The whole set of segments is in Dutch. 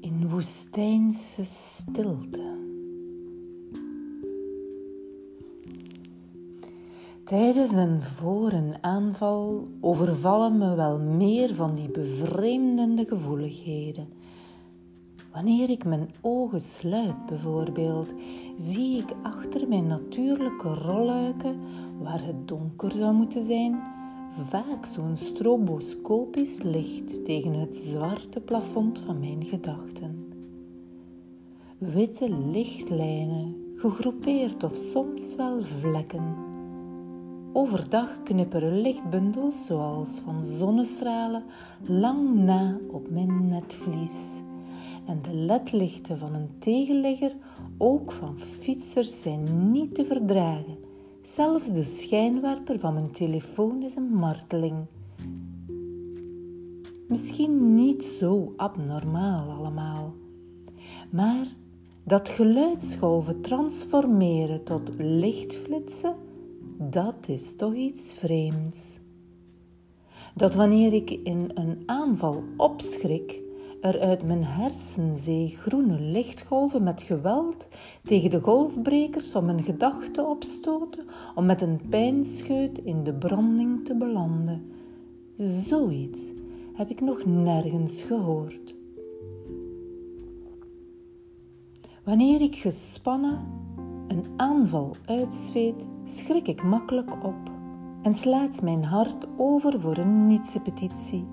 In woestijnse stilte. Tijdens een voor- en aanval overvallen me wel meer van die bevreemdende gevoeligheden. Wanneer ik mijn ogen sluit, bijvoorbeeld, zie ik achter mijn natuurlijke rolluiken, waar het donker zou moeten zijn, vaak zo'n stroboscopisch licht tegen het zwarte plafond van mijn gedachten. Witte lichtlijnen, gegroepeerd of soms wel vlekken. Overdag knipperen lichtbundels zoals van zonnestralen lang na op mijn netvlies. En de ledlichten van een tegenligger, ook van fietsers, zijn niet te verdragen Zelfs de schijnwerper van mijn telefoon is een marteling. Misschien niet zo abnormaal allemaal, maar dat geluidsgolven transformeren tot lichtflitsen, dat is toch iets vreemds. Dat wanneer ik in een aanval opschrik, er uit mijn hersenzee groene lichtgolven met geweld tegen de golfbrekers van mijn gedachten opstoten om met een pijnscheut in de branding te belanden. Zoiets heb ik nog nergens gehoord. Wanneer ik gespannen een aanval uitzweet, schrik ik makkelijk op en slaat mijn hart over voor een nietse petitie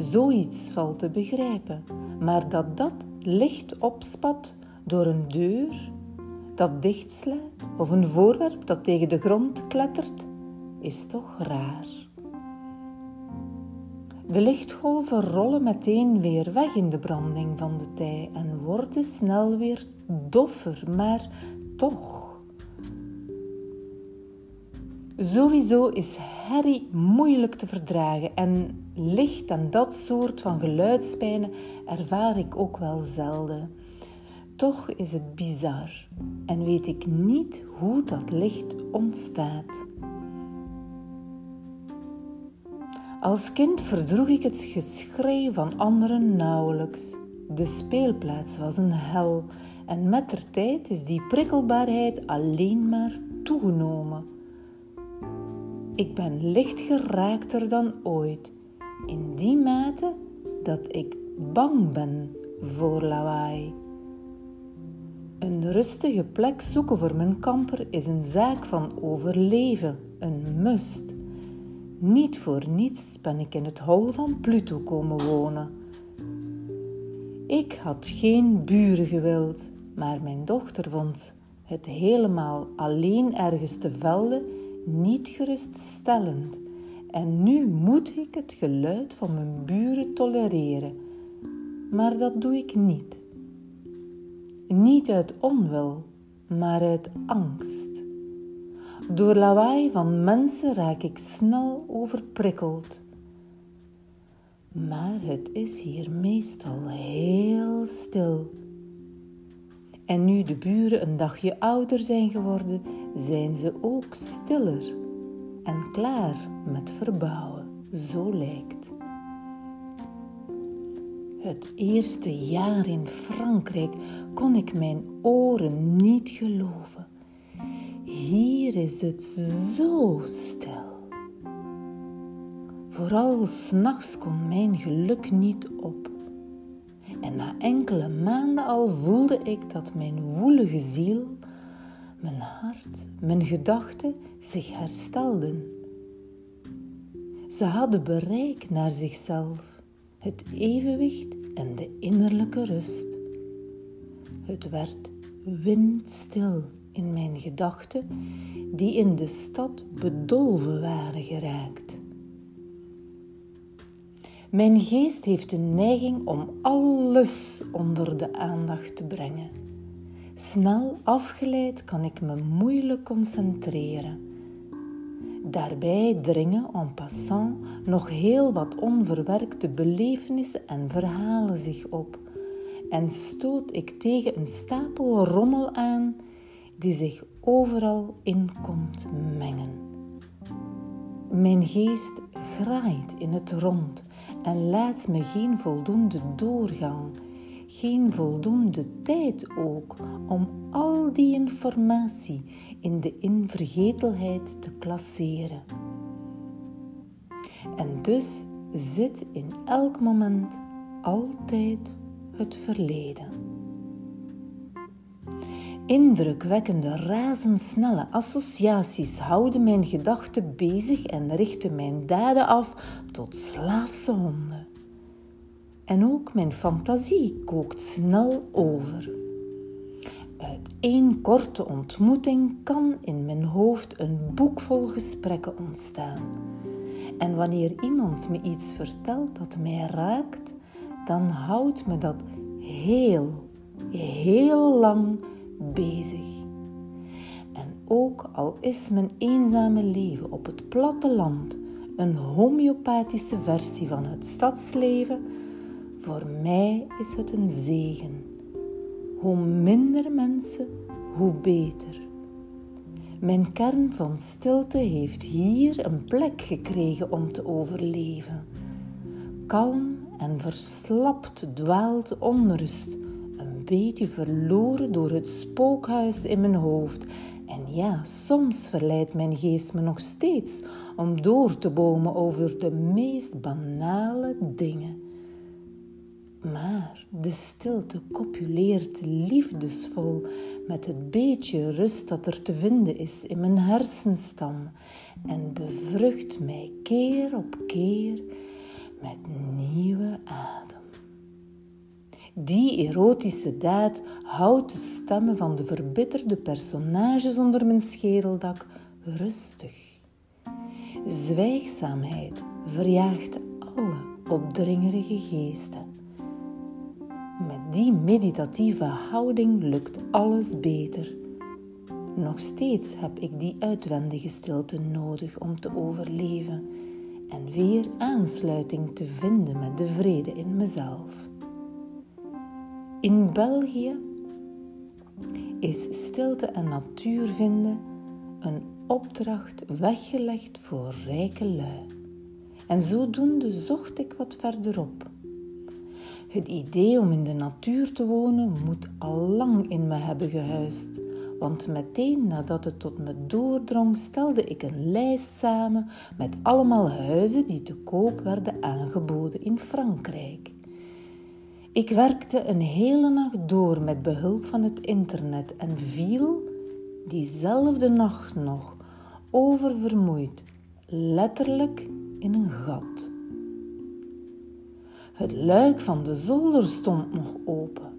Zoiets valt te begrijpen, maar dat dat licht opspat door een deur dat dichtslaat of een voorwerp dat tegen de grond klettert, is toch raar. De lichtgolven rollen meteen weer weg in de branding van de tij en worden snel weer doffer, maar toch. Sowieso is herrie moeilijk te verdragen en licht en dat soort van geluidspijnen ervaar ik ook wel zelden. Toch is het bizar en weet ik niet hoe dat licht ontstaat. Als kind verdroeg ik het geschreeuw van anderen nauwelijks. De speelplaats was een hel en met der tijd is die prikkelbaarheid alleen maar toegenomen. Ik ben lichtgeraakter dan ooit, in die mate dat ik bang ben voor lawaai. Een rustige plek zoeken voor mijn kamper is een zaak van overleven, een must. Niet voor niets ben ik in het hol van Pluto komen wonen. Ik had geen buren gewild, maar mijn dochter vond het helemaal alleen ergens te velden niet geruststellend en nu moet ik het geluid van mijn buren tolereren. Maar dat doe ik niet. Niet uit onwil, maar uit angst. Door lawaai van mensen raak ik snel overprikkeld. Maar het is hier meestal heel stil. En nu de buren een dagje ouder zijn geworden, zijn ze ook stiller en klaar met verbouwen. Zo lijkt. Het eerste jaar in Frankrijk kon ik mijn oren niet geloven. Hier is het zo stil. Vooral s'nachts kon mijn geluk niet op. En na enkele maanden al voelde ik dat mijn woelige ziel, mijn hart, mijn gedachten zich herstelden. Ze hadden bereik naar zichzelf, het evenwicht en de innerlijke rust. Het werd windstil in mijn gedachten, die in de stad bedolven waren geraakt. Mijn geest heeft de neiging om alles onder de aandacht te brengen. Snel afgeleid kan ik me moeilijk concentreren. Daarbij dringen en passant nog heel wat onverwerkte belevenissen en verhalen zich op en stoot ik tegen een stapel rommel aan die zich overal in komt mengen. Mijn geest graait in het rond en laat me geen voldoende doorgang, geen voldoende tijd ook om al die informatie in de invergetelheid te klasseren. En dus zit in elk moment altijd het verleden. Indrukwekkende, razendsnelle associaties houden mijn gedachten bezig en richten mijn daden af tot slaafse honden. En ook mijn fantasie kookt snel over. Uit één korte ontmoeting kan in mijn hoofd een boek vol gesprekken ontstaan. En wanneer iemand me iets vertelt dat mij raakt, dan houdt me dat heel, heel lang bezig. En ook al is mijn eenzame leven op het platteland een homeopathische versie van het stadsleven, voor mij is het een zegen. Hoe minder mensen, hoe beter. Mijn kern van stilte heeft hier een plek gekregen om te overleven. Kalm en verslapt dwaalt onrust beetje verloren door het spookhuis in mijn hoofd. En ja, soms verleidt mijn geest me nog steeds om door te bomen over de meest banale dingen. Maar de stilte copuleert liefdesvol met het beetje rust dat er te vinden is in mijn hersenstam en bevrucht mij keer op keer met nieuwe adem. Die erotische daad houdt de stemmen van de verbitterde personages onder mijn schedeldak rustig. Zwijgzaamheid verjaagt alle opdringerige geesten. Die meditatieve houding lukt alles beter. Nog steeds heb ik die uitwendige stilte nodig om te overleven en weer aansluiting te vinden met de vrede in mezelf. In België is stilte en natuur vinden een opdracht weggelegd voor rijke lui. En zodoende zocht ik wat verderop. Het idee om in de natuur te wonen moet al lang in me hebben gehuisd, want meteen nadat het tot me doordrong, stelde ik een lijst samen met allemaal huizen die te koop werden aangeboden in Frankrijk. Ik werkte een hele nacht door met behulp van het internet en viel diezelfde nacht nog, oververmoeid, letterlijk in een gat. Het luik van de zolder stond nog open.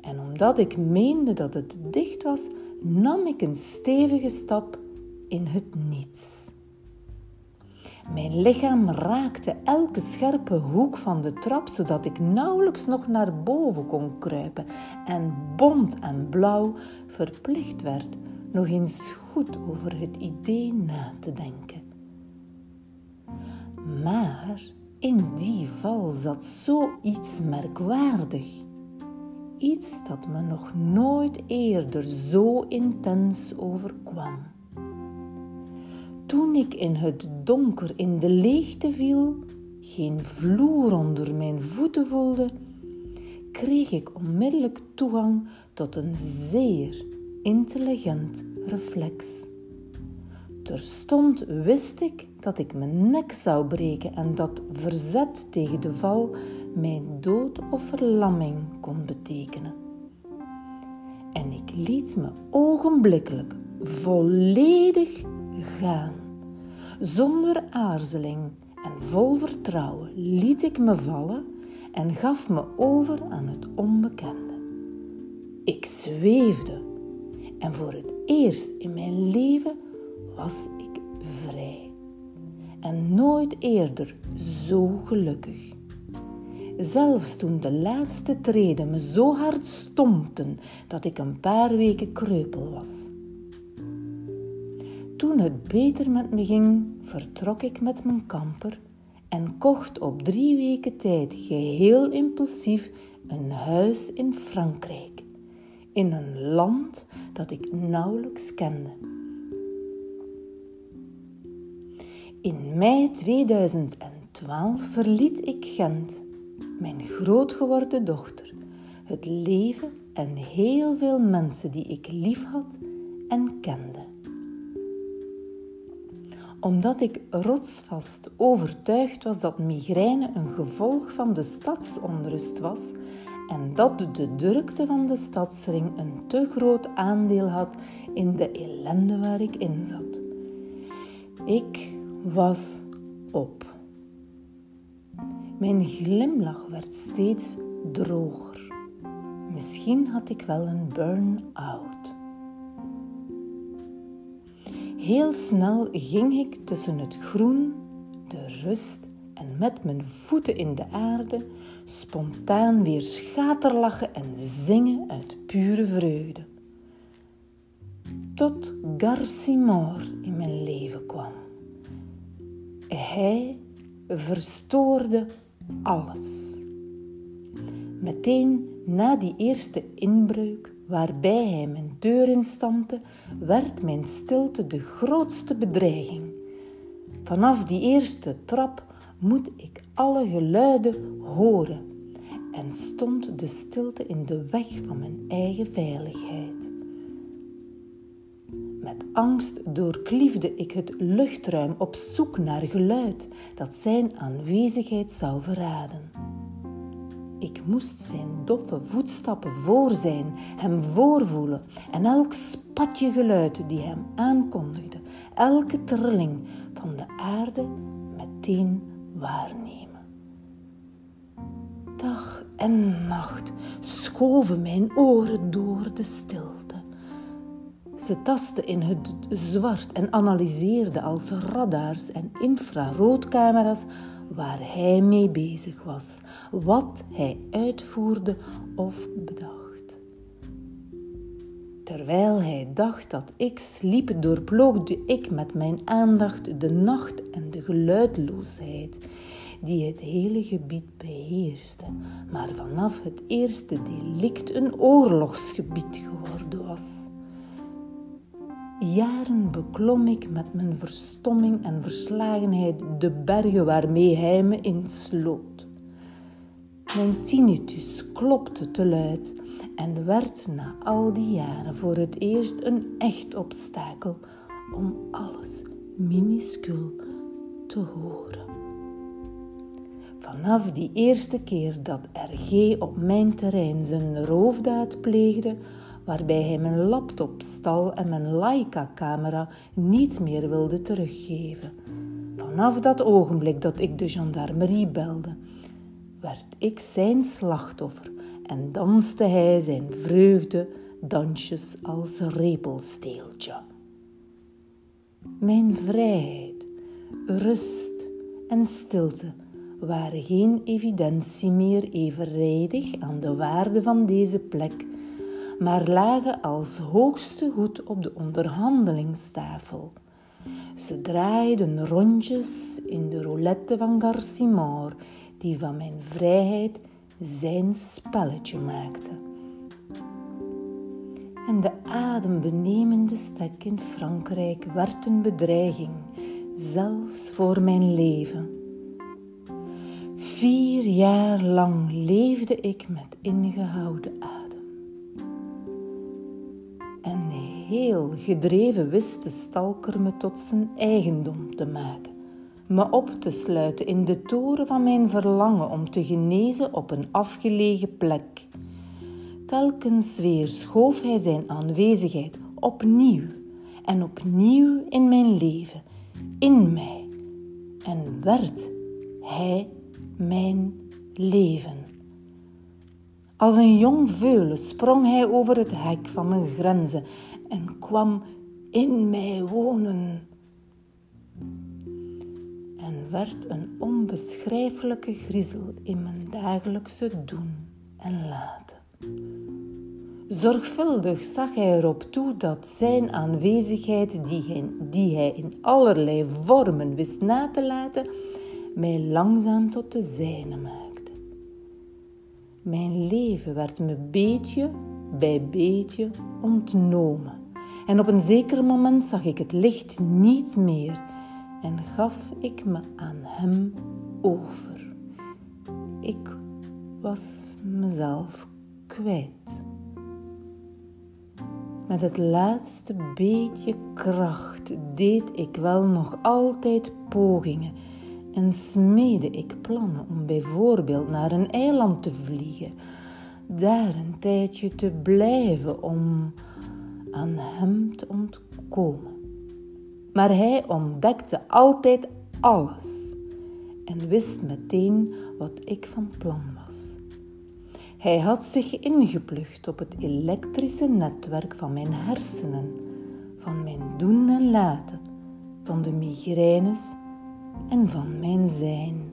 En omdat ik meende dat het dicht was, nam ik een stevige stap in het niets. Mijn lichaam raakte elke scherpe hoek van de trap, zodat ik nauwelijks nog naar boven kon kruipen en bont en blauw verplicht werd nog eens goed over het idee na te denken. Maar in die val zat zoiets merkwaardig. Iets dat me nog nooit eerder zo intens overkwam. Toen ik in het donker in de leegte viel, geen vloer onder mijn voeten voelde, kreeg ik onmiddellijk toegang tot een zeer intelligent reflex. Terstond wist ik dat ik mijn nek zou breken en dat verzet tegen de val mijn dood of verlamming kon betekenen. En ik liet me ogenblikkelijk volledig gaan. Zonder aarzeling en vol vertrouwen liet ik me vallen en gaf me over aan het onbekende. Ik zweefde en voor het eerst in mijn leven was ik vrij. En nooit eerder zo gelukkig. Zelfs toen de laatste treden me zo hard stompten dat ik een paar weken kreupel was. Toen het beter met me ging, vertrok ik met mijn kamper en kocht op drie weken tijd geheel impulsief een huis in Frankrijk, in een land dat ik nauwelijks kende. In mei 2012 verliet ik Gent, mijn groot geworden dochter, het leven en heel veel mensen die ik lief had en kende. Omdat ik rotsvast overtuigd was dat migraine een gevolg van de stadsonrust was en dat de drukte van de stadsring een te groot aandeel had in de ellende waar ik in zat. Ik was op. Mijn glimlach werd steeds droger. Misschien had ik wel een burn-out. Heel snel ging ik tussen het groen, de rust en met mijn voeten in de aarde spontaan weer schaterlachen en zingen uit pure vreugde. Tot Garcimore in mijn leven kwam. Hij verstoorde alles. Meteen na die eerste inbreuk, waarbij hij mijn deur instampte, werd mijn stilte de grootste bedreiging. Vanaf die eerste trap moet ik alle geluiden horen en stond de stilte in de weg van mijn eigen veiligheid. Met angst doorkliefde ik het luchtruim op zoek naar geluid dat zijn aanwezigheid zou verraden. Ik moest zijn doffe voetstappen voor zijn, hem voorvoelen en elk spatje geluid die hem aankondigde, elke trilling van de aarde meteen waarnemen. Dag en nacht schoven mijn oren door de stilte. Ze tastten in het zwart en analyseerden als radars en infraroodcamera's waar hij mee bezig was, wat hij uitvoerde of bedacht. Terwijl hij dacht dat ik sliep, doorploogde ik met mijn aandacht de nacht en de geluidloosheid die het hele gebied beheerste, maar vanaf het eerste delict een oorlogsgebied geworden was. Jaren beklom ik met mijn verstomming en verslagenheid de bergen waarmee hij me insloot. Mijn tinnitus klopte te luid en werd na al die jaren voor het eerst een echt obstakel om alles minuscuul te horen. Vanaf die eerste keer dat RG op mijn terrein zijn roofdaad pleegde, waarbij hij mijn laptop stal en mijn Leica-camera niet meer wilde teruggeven. Vanaf dat ogenblik dat ik de gendarmerie belde, werd ik zijn slachtoffer en danste hij zijn vreugde dansjes als repelsteeltje. Mijn vrijheid, rust en stilte waren geen evidentie meer evenredig aan de waarde van deze plek maar lagen als hoogste goed op de onderhandelingstafel. Ze draaiden rondjes in de roulette van Garcimore, die van mijn vrijheid zijn spelletje maakte. En de adembenemende stek in Frankrijk werd een bedreiging, zelfs voor mijn leven. Vier jaar lang leefde ik met ingehouden adem. Heel gedreven wist de stalker me tot zijn eigendom te maken, me op te sluiten in de toren van mijn verlangen om te genezen op een afgelegen plek. Telkens weer schoof hij zijn aanwezigheid opnieuw en opnieuw in mijn leven, in mij, en werd hij mijn leven. Als een jong veulen sprong hij over het hek van mijn grenzen en kwam in mij wonen. En werd een onbeschrijfelijke griezel in mijn dagelijkse doen en laten. Zorgvuldig zag hij erop toe dat zijn aanwezigheid, die hij, die hij in allerlei vormen wist na te laten, mij langzaam tot de zijne maakte. Mijn leven werd me beetje bij beetje ontnomen. En op een zeker moment zag ik het licht niet meer en gaf ik me aan hem over. Ik was mezelf kwijt. Met het laatste beetje kracht deed ik wel nog altijd pogingen en smeedde ik plannen om bijvoorbeeld naar een eiland te vliegen, daar een tijdje te blijven om aan hem te ontkomen. Maar hij ontdekte altijd alles en wist meteen wat ik van plan was. Hij had zich ingeplucht op het elektrische netwerk van mijn hersenen, van mijn doen en laten, van de migraines en van mijn zijn.